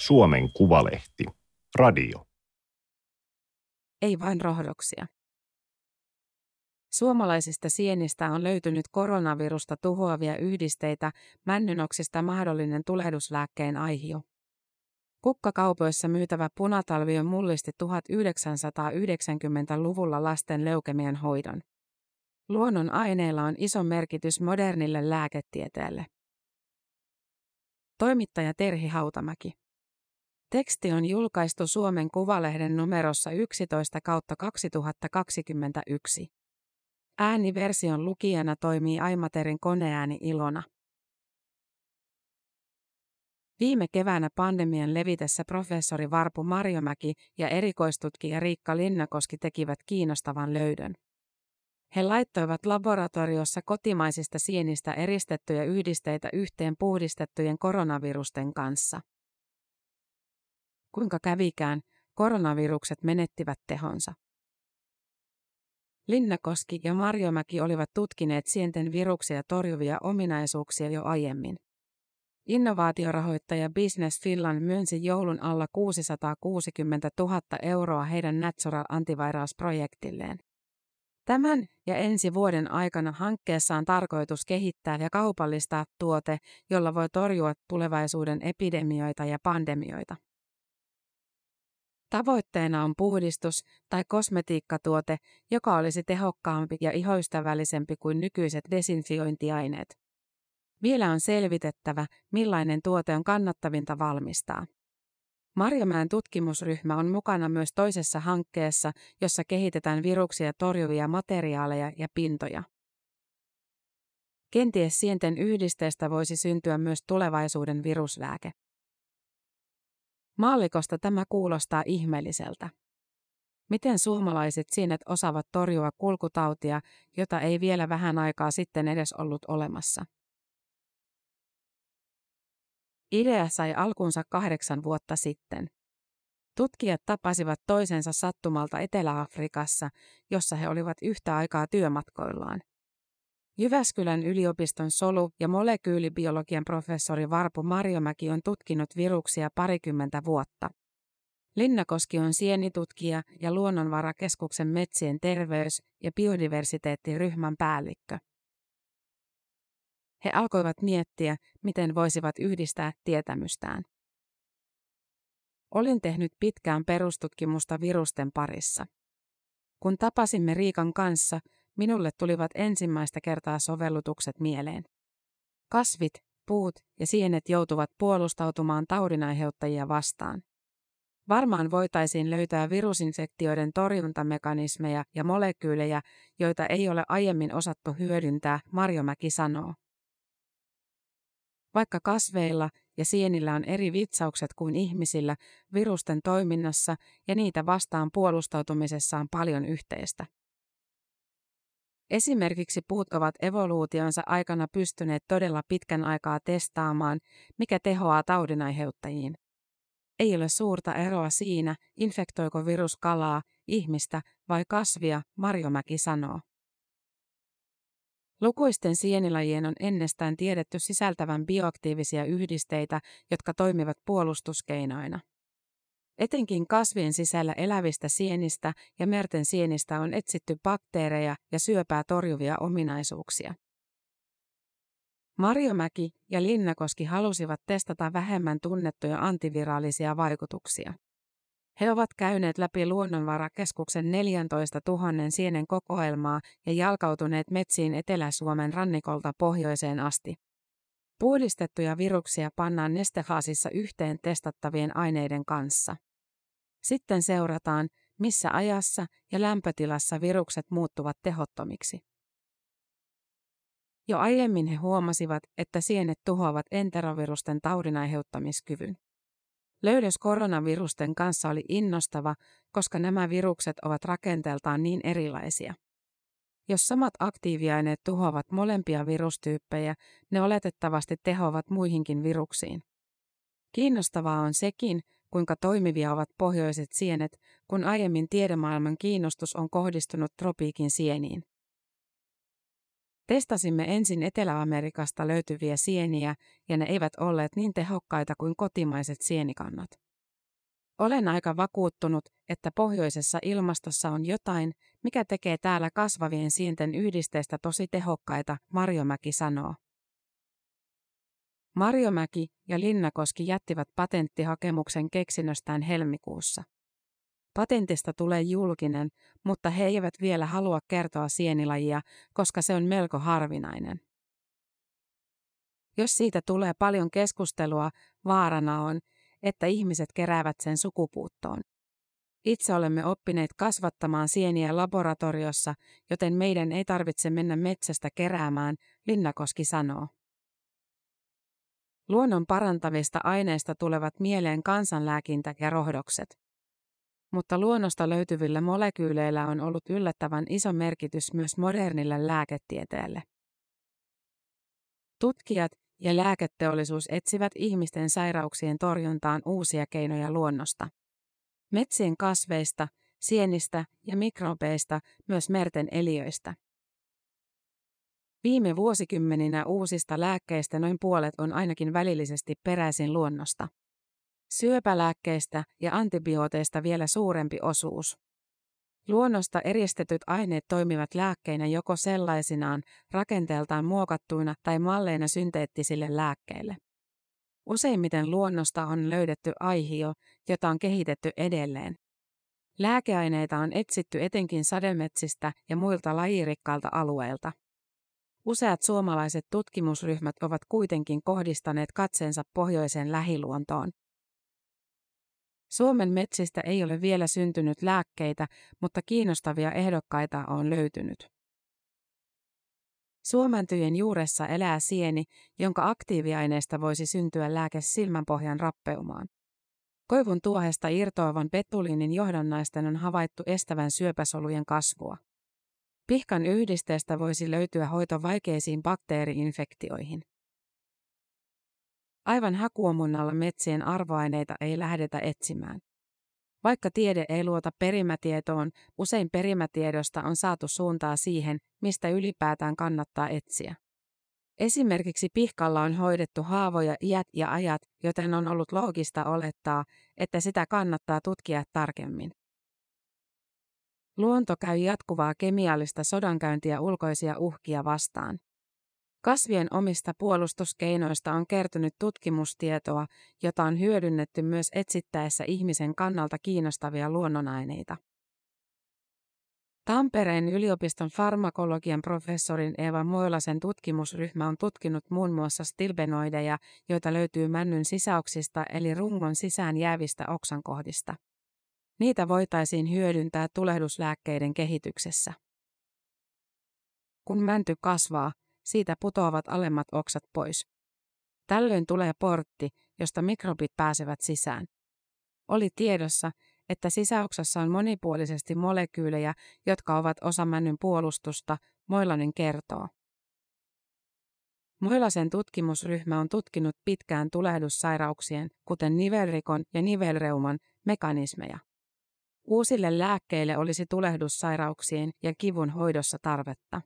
Suomen Kuvalehti. Radio. Ei vain rohdoksia. Suomalaisista sienistä on löytynyt koronavirusta tuhoavia yhdisteitä, männynoksista mahdollinen tulehduslääkkeen aihio. Kukkakaupoissa myytävä punatalvi on mullisti 1990-luvulla lasten leukemian hoidon. Luonnon aineilla on iso merkitys modernille lääketieteelle. Toimittaja Terhi Hautamäki. Teksti on julkaistu Suomen Kuvalehden numerossa 11 kautta 2021. Ääniversion lukijana toimii Aimaterin koneääni Ilona. Viime keväänä pandemian levitessä professori Varpu Marjomäki ja erikoistutkija Riikka Linnakoski tekivät kiinnostavan löydön. He laittoivat laboratoriossa kotimaisista sienistä eristettyjä yhdisteitä yhteen puhdistettujen koronavirusten kanssa. Kuinka kävikään, koronavirukset menettivät tehonsa. Linnakoski ja Marjomäki olivat tutkineet sienten viruksia torjuvia ominaisuuksia jo aiemmin. Innovaatiorahoittaja Business Finland myönsi joulun alla 660 000 euroa heidän Natural Antivirus-projektilleen. Tämän ja ensi vuoden aikana hankkeessa on tarkoitus kehittää ja kaupallistaa tuote, jolla voi torjua tulevaisuuden epidemioita ja pandemioita. Tavoitteena on puhdistus- tai kosmetiikkatuote, joka olisi tehokkaampi ja ihoystävällisempi kuin nykyiset desinfiointiaineet. Vielä on selvitettävä, millainen tuote on kannattavinta valmistaa. Marjomäen tutkimusryhmä on mukana myös toisessa hankkeessa, jossa kehitetään viruksia torjuvia materiaaleja ja pintoja. Kenties sienten yhdisteestä voisi syntyä myös tulevaisuuden viruslääke. Maallikosta tämä kuulostaa ihmeelliseltä. Miten suomalaiset sienet osaavat torjua kulkutautia, jota ei vielä vähän aikaa sitten edes ollut olemassa? Idea sai alkunsa kahdeksan vuotta sitten. Tutkijat tapasivat toisensa sattumalta Etelä-Afrikassa, jossa he olivat yhtä aikaa työmatkoillaan. Jyväskylän yliopiston solu- ja molekyylibiologian professori Varpu Marjomäki on tutkinut viruksia parikymmentä vuotta. Linnakoski on sienitutkija ja Luonnonvarakeskuksen metsien terveys- ja biodiversiteettiryhmän päällikkö. He alkoivat miettiä, miten voisivat yhdistää tietämystään. Olin tehnyt pitkään perustutkimusta virusten parissa. Kun tapasimme Riikan kanssa, minulle tulivat ensimmäistä kertaa sovellutukset mieleen. Kasvit, puut ja sienet joutuvat puolustautumaan taudinaiheuttajia vastaan. Varmaan voitaisiin löytää virusinfektioiden torjuntamekanismeja ja molekyylejä, joita ei ole aiemmin osattu hyödyntää, Marjomäki sanoo. Vaikka kasveilla ja sienillä on eri vitsaukset kuin ihmisillä, virusten toiminnassa ja niitä vastaan puolustautumisessa on paljon yhteistä. Esimerkiksi puut ovat evoluutionsa aikana pystyneet todella pitkän aikaa testaamaan, mikä tehoaa taudinaiheuttajiin. Ei ole suurta eroa siinä, infektoiko virus kalaa, ihmistä vai kasvia, Marjomäki sanoo. Lukuisten sienilajien on ennestään tiedetty sisältävän bioaktiivisia yhdisteitä, jotka toimivat puolustuskeinoina. Etenkin kasvien sisällä elävistä sienistä ja merten sienistä on etsitty bakteereja ja syöpää torjuvia ominaisuuksia. Marjomäki ja Linnakoski halusivat testata vähemmän tunnettuja antiviraalisia vaikutuksia. He ovat käyneet läpi Luonnonvarakeskuksen 14 000 sienen kokoelmaa ja jalkautuneet metsiin Etelä-Suomen rannikolta pohjoiseen asti. Puhdistettuja viruksia pannaan nestefaasissa yhteen testattavien aineiden kanssa. Sitten seurataan, missä ajassa ja lämpötilassa virukset muuttuvat tehottomiksi. Jo aiemmin he huomasivat, että sienet tuhoavat enterovirusten taudinaiheuttamiskyvyn. Löydös koronavirusten kanssa oli innostava, koska nämä virukset ovat rakenteeltaan niin erilaisia. Jos samat aktiiviaineet tuhoavat molempia virustyyppejä, ne oletettavasti tehoavat muihinkin viruksiin. Kiinnostavaa on sekin, kuinka toimivia ovat pohjoiset sienet, kun aiemmin tiedemaailman kiinnostus on kohdistunut tropiikin sieniin. Testasimme ensin Etelä-Amerikasta löytyviä sieniä, ja ne eivät olleet niin tehokkaita kuin kotimaiset sienikannat. Olen aika vakuuttunut, että pohjoisessa ilmastossa on jotain, mikä tekee täällä kasvavien sienten yhdisteistä tosi tehokkaita, Marjomäki sanoo. Marjomäki ja Linnakoski jättivät patenttihakemuksen keksinnöstään helmikuussa. Patentista tulee julkinen, mutta he eivät vielä halua kertoa sienilajia, koska se on melko harvinainen. Jos siitä tulee paljon keskustelua, vaarana on, että ihmiset keräävät sen sukupuuttoon. Itse olemme oppineet kasvattamaan sieniä laboratoriossa, joten meidän ei tarvitse mennä metsästä keräämään, Linnakoski sanoo. Luonnon parantavista aineista tulevat mieleen kansanlääkintä ja rohdokset. Mutta luonnosta löytyvillä molekyyleillä on ollut yllättävän iso merkitys myös modernille lääketieteelle. Tutkijat ja lääketeollisuus etsivät ihmisten sairauksien torjuntaan uusia keinoja luonnosta. Metsien kasveista, sienistä ja mikrobeista, myös merten eliöistä. Viime vuosikymmeninä uusista lääkkeistä noin puolet on ainakin välillisesti peräisin luonnosta. Syöpälääkkeistä ja antibiooteista vielä suurempi osuus. Luonnosta eristetyt aineet toimivat lääkkeinä joko sellaisinaan, rakenteeltaan muokattuina tai malleina synteettisille lääkkeille. Useimmiten luonnosta on löydetty aihio, jota on kehitetty edelleen. Lääkeaineita on etsitty etenkin sademetsistä ja muilta lajirikkailta alueilta. Useat suomalaiset tutkimusryhmät ovat kuitenkin kohdistaneet katseensa pohjoiseen lähiluontoon. Suomen metsistä ei ole vielä syntynyt lääkkeitä, mutta kiinnostavia ehdokkaita on löytynyt. Suomäntyjen juuressa elää sieni, jonka aktiiviaineesta voisi syntyä lääke silmänpohjan rappeumaan. Koivun tuohesta irtoavan petuliinin johdonnaisten on havaittu estävän syöpäsolujen kasvua. Pihkan yhdisteestä voisi löytyä hoito vaikeisiin bakteeriinfektioihin. Aivan hakuomunnalla metsien arvoaineita ei lähdetä etsimään. Vaikka tiede ei luota perimätietoon, usein perimätiedosta on saatu suuntaa siihen, mistä ylipäätään kannattaa etsiä. Esimerkiksi pihkalla on hoidettu haavoja iät ja ajat, joten on ollut loogista olettaa, että sitä kannattaa tutkia tarkemmin. Luonto käy jatkuvaa kemiallista sodankäyntiä ulkoisia uhkia vastaan. Kasvien omista puolustuskeinoista on kertynyt tutkimustietoa, jota on hyödynnetty myös etsittäessä ihmisen kannalta kiinnostavia luonnonaineita. Tampereen yliopiston farmakologian professorin Eeva Moilasen tutkimusryhmä on tutkinut muun muassa stilbenoideja, joita löytyy männyn sisäoksista eli rungon sisään jäävistä oksankohdista. Niitä voitaisiin hyödyntää tulehduslääkkeiden kehityksessä. Kun mänty kasvaa, siitä putoavat alemmat oksat pois. Tällöin tulee portti, josta mikrobit pääsevät sisään. Oli tiedossa, että sisäoksassa on monipuolisesti molekyylejä, jotka ovat osa männyn puolustusta, Moilanen kertoo. Moilasen tutkimusryhmä on tutkinut pitkään tulehdussairauksien, kuten nivelrikon ja nivelreuman, mekanismeja. Uusille lääkkeille olisi tulehdussairauksien ja kivun hoidossa tarvetta.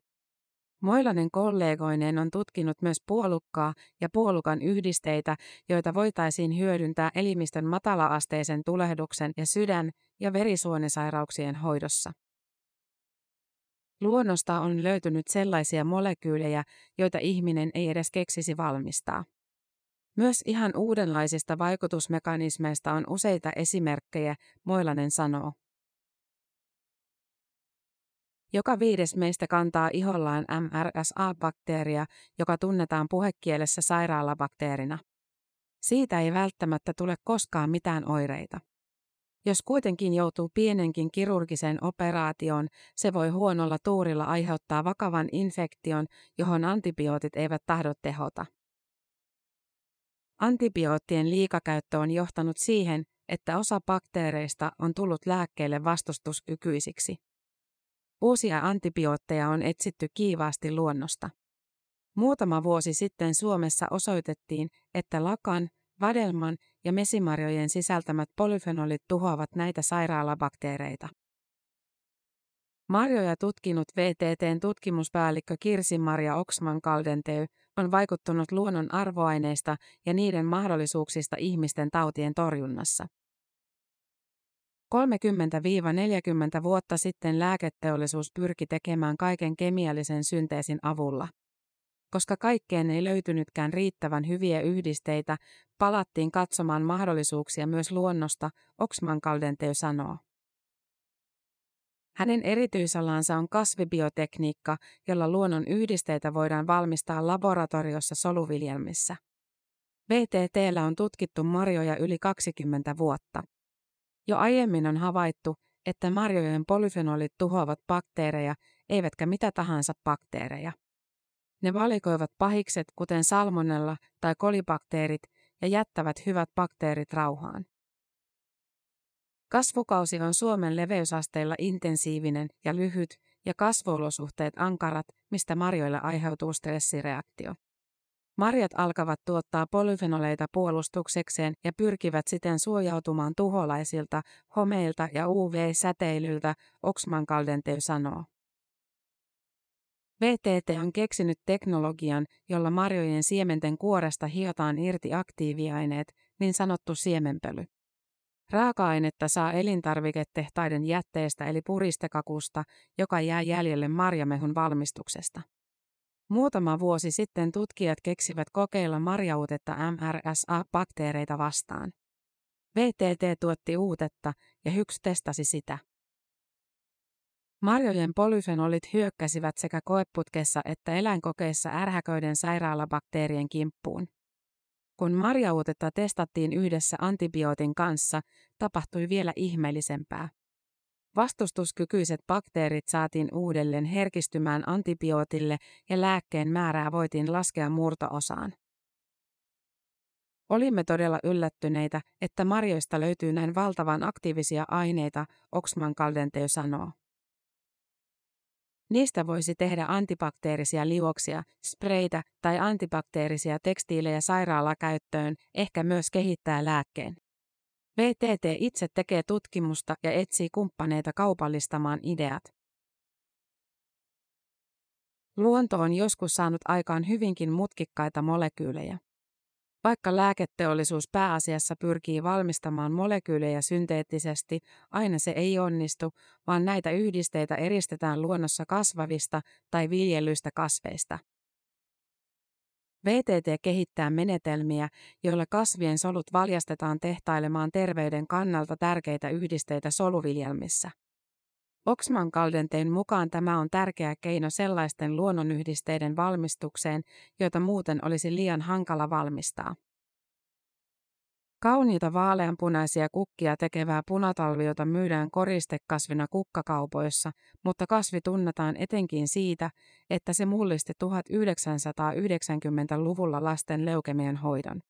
Moilanen kollegoineen on tutkinut myös puolukkaa ja puolukan yhdisteitä, joita voitaisiin hyödyntää elimistön matalaasteisen tulehduksen ja sydän- ja verisuonisairauksien hoidossa. Luonnosta on löytynyt sellaisia molekyylejä, joita ihminen ei edes keksisi valmistaa. Myös ihan uudenlaisista vaikutusmekanismeista on useita esimerkkejä, Moilanen sanoo. Joka viides meistä kantaa ihollaan MRSA-bakteeria, joka tunnetaan puhekielessä sairaalabakteerina. Siitä ei välttämättä tule koskaan mitään oireita. Jos kuitenkin joutuu pienenkin kirurgiseen operaatioon, se voi huonolla tuurilla aiheuttaa vakavan infektion, johon antibiootit eivät tahdo tehota. Antibioottien liikakäyttö on johtanut siihen, että osa bakteereista on tullut lääkkeelle vastustuskykyisiksi. Uusia antibiootteja on etsitty kiivaasti luonnosta. Muutama vuosi sitten Suomessa osoitettiin, että lakan, vadelman ja mesimarjojen sisältämät polyfenolit tuhoavat näitä sairaalabakteereita. Marjoja tutkinut VTTn tutkimuspäällikkö Kirsi-Maria Oksman Kaldenteu on vaikuttunut luonnon arvoaineista ja niiden mahdollisuuksista ihmisten tautien torjunnassa. 30-40 vuotta sitten lääketeollisuus pyrki tekemään kaiken kemiallisen synteesin avulla. Koska kaikkeen ei löytynytkään riittävän hyviä yhdisteitä, palattiin katsomaan mahdollisuuksia myös luonnosta, Oksman Kaldenteu sanoo. Hänen erityisalansa on kasvibiotekniikka, jolla luonnon yhdisteitä voidaan valmistaa laboratoriossa soluviljelmissä. VTTllä on tutkittu marjoja yli 20 vuotta. Jo aiemmin on havaittu, että marjojen polyfenolit tuhoavat bakteereja, eivätkä mitä tahansa bakteereja. Ne valikoivat pahikset, kuten salmonella tai kolibakteerit, ja jättävät hyvät bakteerit rauhaan. Kasvukausi on Suomen leveysasteilla intensiivinen ja lyhyt, ja kasvuolosuhteet ankarat, mistä marjoille aiheutuu stressireaktio. Marjat alkavat tuottaa polyfenoleita puolustuksekseen ja pyrkivät siten suojautumaan tuholaisilta, homeilta ja UV-säteilyltä, Oxman Kaldenteu sanoo. VTT on keksinyt teknologian, jolla marjojen siementen kuoresta hiotaan irti aktiiviaineet, niin sanottu siemenpöly. Raaka-ainetta saa elintarviketehtaiden jätteestä eli puristekakusta, joka jää jäljelle marjamehun valmistuksesta. Muutama vuosi sitten tutkijat keksivät kokeilla marjautetta MRSA-bakteereita vastaan. VTT tuotti uutetta ja Hyks testasi sitä. Marjojen polyfenolit hyökkäsivät sekä koeputkessa että eläinkokeissa ärhäköiden sairaalabakteerien kimppuun. Kun marjautetta testattiin yhdessä antibiootin kanssa, tapahtui vielä ihmeellisempää. Vastustuskykyiset bakteerit saatiin uudelleen herkistymään antibiootille ja lääkkeen määrää voitiin laskea murtoosaan. Olimme todella yllättyneitä, että marjoista löytyy näin valtavan aktiivisia aineita, Oxman Kaldenteo sanoo. Niistä voisi tehdä antibakteerisia liuoksia, spreitä tai antibakteerisia tekstiilejä sairaalakäyttöön, ehkä myös kehittää lääkkeen. VTT itse tekee tutkimusta ja etsii kumppaneita kaupallistamaan ideat. Luonto on joskus saanut aikaan hyvinkin mutkikkaita molekyylejä. Vaikka lääketeollisuus pääasiassa pyrkii valmistamaan molekyylejä synteettisesti, aina se ei onnistu, vaan näitä yhdisteitä eristetään luonnossa kasvavista tai viljelyistä kasveista. VTT kehittää menetelmiä, joilla kasvien solut valjastetaan tehtailemaan terveyden kannalta tärkeitä yhdisteitä soluviljelmissä. Oxman Kaldentein mukaan tämä on tärkeä keino sellaisten luonnonyhdisteiden valmistukseen, joita muuten olisi liian hankala valmistaa. Kauniita vaaleanpunaisia kukkia tekevää punatalviota myydään koristekasvina kukkakaupoissa, mutta kasvi tunnetaan etenkin siitä, että se mullisti 1990-luvulla lasten leukemien hoidon.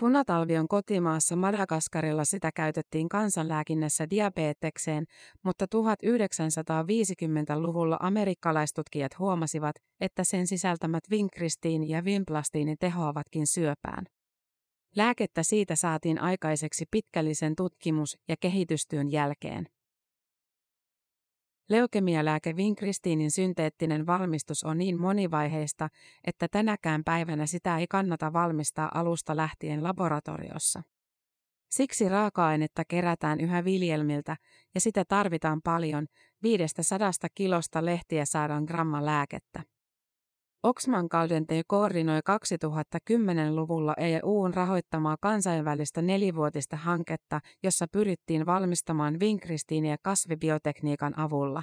Punatalvi on kotimaassa Madagaskarilla sitä käytettiin kansanlääkinnässä diabetekseen, mutta 1950-luvulla amerikkalaistutkijat huomasivat, että sen sisältämät vinkristiin ja vimplastiin tehoavatkin syöpään. Lääkettä siitä saatiin aikaiseksi pitkällisen tutkimus- ja kehitystyön jälkeen. Leukemialääke vinkristiinin synteettinen valmistus on niin monivaiheista, että tänäkään päivänä sitä ei kannata valmistaa alusta lähtien laboratoriossa. Siksi raaka-ainetta kerätään yhä viljelmiltä ja sitä tarvitaan paljon, 500 kilosta lehtiä saadaan gramma lääkettä. Oxman Caldente koordinoi 2010-luvulla EUn rahoittamaa kansainvälistä nelivuotista hanketta, jossa pyrittiin valmistamaan vinkristiiniä kasvibiotekniikan avulla.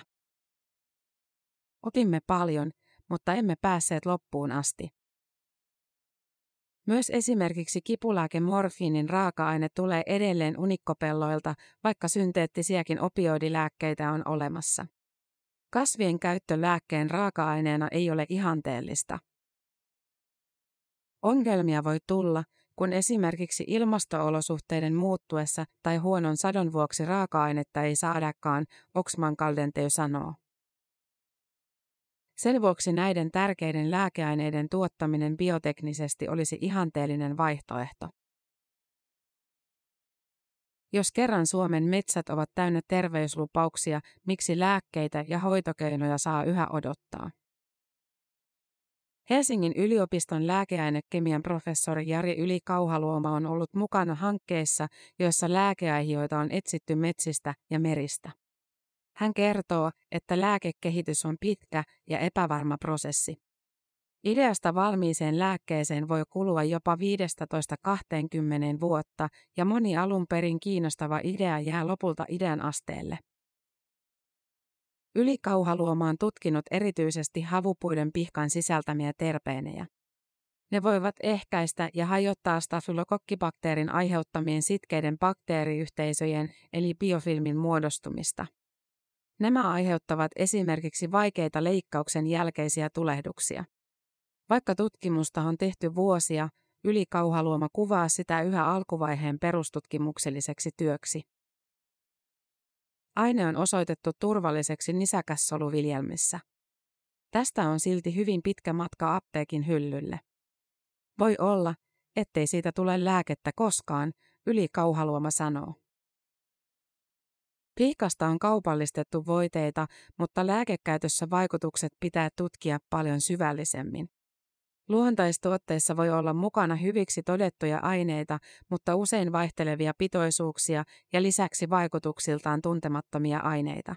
Opimme paljon, mutta emme päässeet loppuun asti. Myös esimerkiksi kipulääke morfiinin raaka-aine tulee edelleen unikkopelloilta, vaikka synteettisiäkin opioidilääkkeitä on olemassa. Kasvien käyttö lääkkeen raaka-aineena ei ole ihanteellista. Ongelmia voi tulla, kun esimerkiksi ilmastoolosuhteiden muuttuessa tai huonon sadon vuoksi raaka-ainetta ei saadakaan, Oxman Kaldenteu sanoo. Sen vuoksi näiden tärkeiden lääkeaineiden tuottaminen bioteknisesti olisi ihanteellinen vaihtoehto. Jos kerran Suomen metsät ovat täynnä terveyslupauksia, miksi lääkkeitä ja hoitokeinoja saa yhä odottaa? Helsingin yliopiston lääkeainekemian professori Jari Yli-Kauhaluoma on ollut mukana hankkeissa, joissa lääkeaihioita on etsitty metsistä ja meristä. Hän kertoo, että lääkekehitys on pitkä ja epävarma prosessi. Ideasta valmiiseen lääkkeeseen voi kulua jopa 15-20 vuotta ja moni alun perin kiinnostava idea jää lopulta idean asteelle. Ylikauhaluoma on tutkinut erityisesti havupuiden pihkan sisältämiä terpeenejä. Ne voivat ehkäistä ja hajottaa stafylokokkibakteerin aiheuttamien sitkeiden bakteeriyhteisöjen eli biofilmin muodostumista. Nämä aiheuttavat esimerkiksi vaikeita leikkauksen jälkeisiä tulehduksia. Vaikka tutkimusta on tehty vuosia, ylikauhaluoma kuvaa sitä yhä alkuvaiheen perustutkimukselliseksi työksi. Aine on osoitettu turvalliseksi nisäkässoluviljelmissä. Tästä on silti hyvin pitkä matka apteekin hyllylle. Voi olla, ettei siitä tule lääkettä koskaan, yli kauhaluoma sanoo. Pihkasta on kaupallistettu voiteita, mutta lääkekäytössä vaikutukset pitää tutkia paljon syvällisemmin. Luontaistuotteissa voi olla mukana hyviksi todettuja aineita, mutta usein vaihtelevia pitoisuuksia ja lisäksi vaikutuksiltaan tuntemattomia aineita.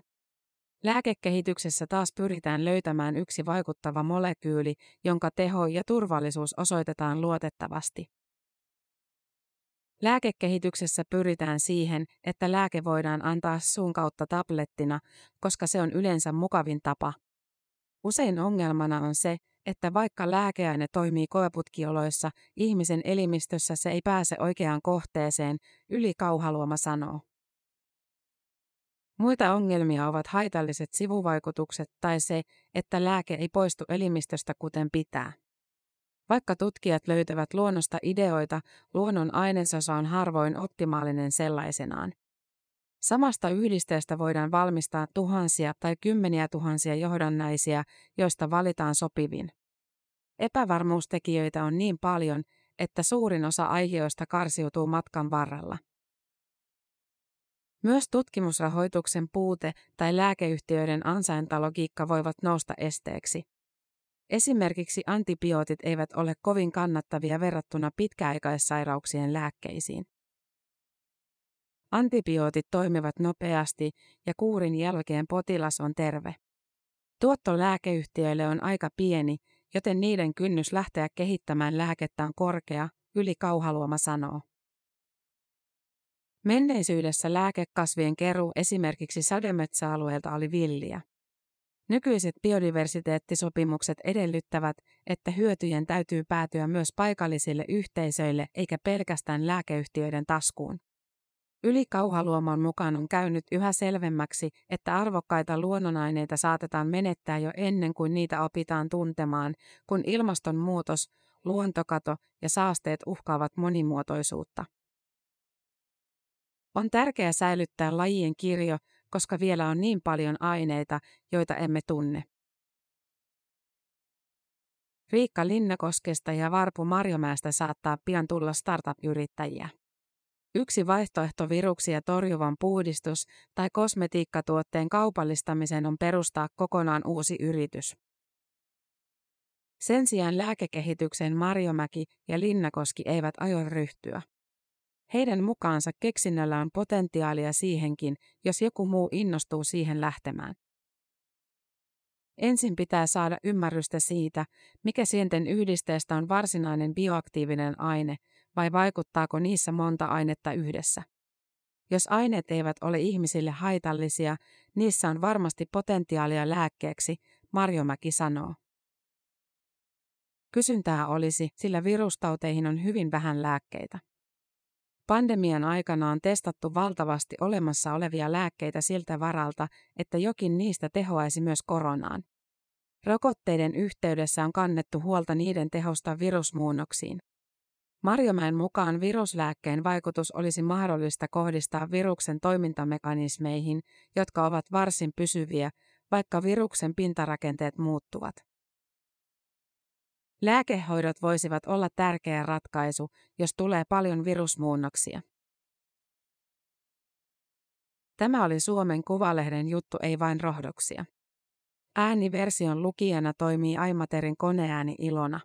Lääkekehityksessä taas pyritään löytämään yksi vaikuttava molekyyli, jonka teho ja turvallisuus osoitetaan luotettavasti. Lääkekehityksessä pyritään siihen, että lääke voidaan antaa suun kautta tablettina, koska se on yleensä mukavin tapa. Usein ongelmana on se, että vaikka lääkeaine toimii koeputkioloissa, ihmisen elimistössä se ei pääse oikeaan kohteeseen, yli kauhaluoma sanoo. Muita ongelmia ovat haitalliset sivuvaikutukset tai se, että lääke ei poistu elimistöstä kuten pitää. Vaikka tutkijat löytävät luonnosta ideoita, luonnon ainesosa on harvoin optimaalinen sellaisenaan. Samasta yhdisteestä voidaan valmistaa tuhansia tai kymmeniä tuhansia johdannaisia, joista valitaan sopivin. Epävarmuustekijöitä on niin paljon, että suurin osa aiheista karsiutuu matkan varrella. Myös tutkimusrahoituksen puute tai lääkeyhtiöiden ansaintalogiikka voivat nousta esteeksi. Esimerkiksi antibiootit eivät ole kovin kannattavia verrattuna pitkäaikaissairauksien lääkkeisiin. Antibiootit toimivat nopeasti ja kuurin jälkeen potilas on terve. Tuotto lääkeyhtiöille on aika pieni, joten niiden kynnys lähteä kehittämään lääkettä on korkea, yli kauhaluoma sanoo. Menneisyydessä lääkekasvien keruu esimerkiksi sademetsäalueelta oli villiä. Nykyiset biodiversiteettisopimukset edellyttävät, että hyötyjen täytyy päätyä myös paikallisille yhteisöille eikä pelkästään lääkeyhtiöiden taskuun. Yli Kauhaluomon mukaan on käynyt yhä selvemmäksi, että arvokkaita luonnonaineita saatetaan menettää jo ennen kuin niitä opitaan tuntemaan, kun ilmastonmuutos, luontokato ja saasteet uhkaavat monimuotoisuutta. On tärkeää säilyttää lajien kirjo, koska vielä on niin paljon aineita, joita emme tunne. Riikka Linnakoskesta ja Varpu Marjomäestä saattaa pian tulla startup-yrittäjiä. Yksi vaihtoehto viruksia torjuvan puhdistus- tai kosmetiikkatuotteen kaupallistamisen on perustaa kokonaan uusi yritys. Sen sijaan lääkekehitykseen Marjomäki ja Linnakoski eivät aio ryhtyä. Heidän mukaansa keksinnöllä on potentiaalia siihenkin, jos joku muu innostuu siihen lähtemään. Ensin pitää saada ymmärrystä siitä, mikä sienten yhdisteestä on varsinainen bioaktiivinen aine – vai vaikuttaako niissä monta ainetta yhdessä? Jos aineet eivät ole ihmisille haitallisia, niissä on varmasti potentiaalia lääkkeeksi, Marjomäki sanoo. Kysyntää olisi, sillä virustauteihin on hyvin vähän lääkkeitä. Pandemian aikana on testattu valtavasti olemassa olevia lääkkeitä siltä varalta, että jokin niistä tehoaisi myös koronaan. Rokotteiden yhteydessä on kannettu huolta niiden tehosta virusmuunnoksiin. Marjomäen mukaan viruslääkkeen vaikutus olisi mahdollista kohdistaa viruksen toimintamekanismeihin, jotka ovat varsin pysyviä, vaikka viruksen pintarakenteet muuttuvat. Lääkehoidot voisivat olla tärkeä ratkaisu, jos tulee paljon virusmuunnoksia. Tämä oli Suomen Kuvalehden juttu, ei vain rohdoksia. Ääniversion lukijana toimii Aimaterin koneääni Ilona.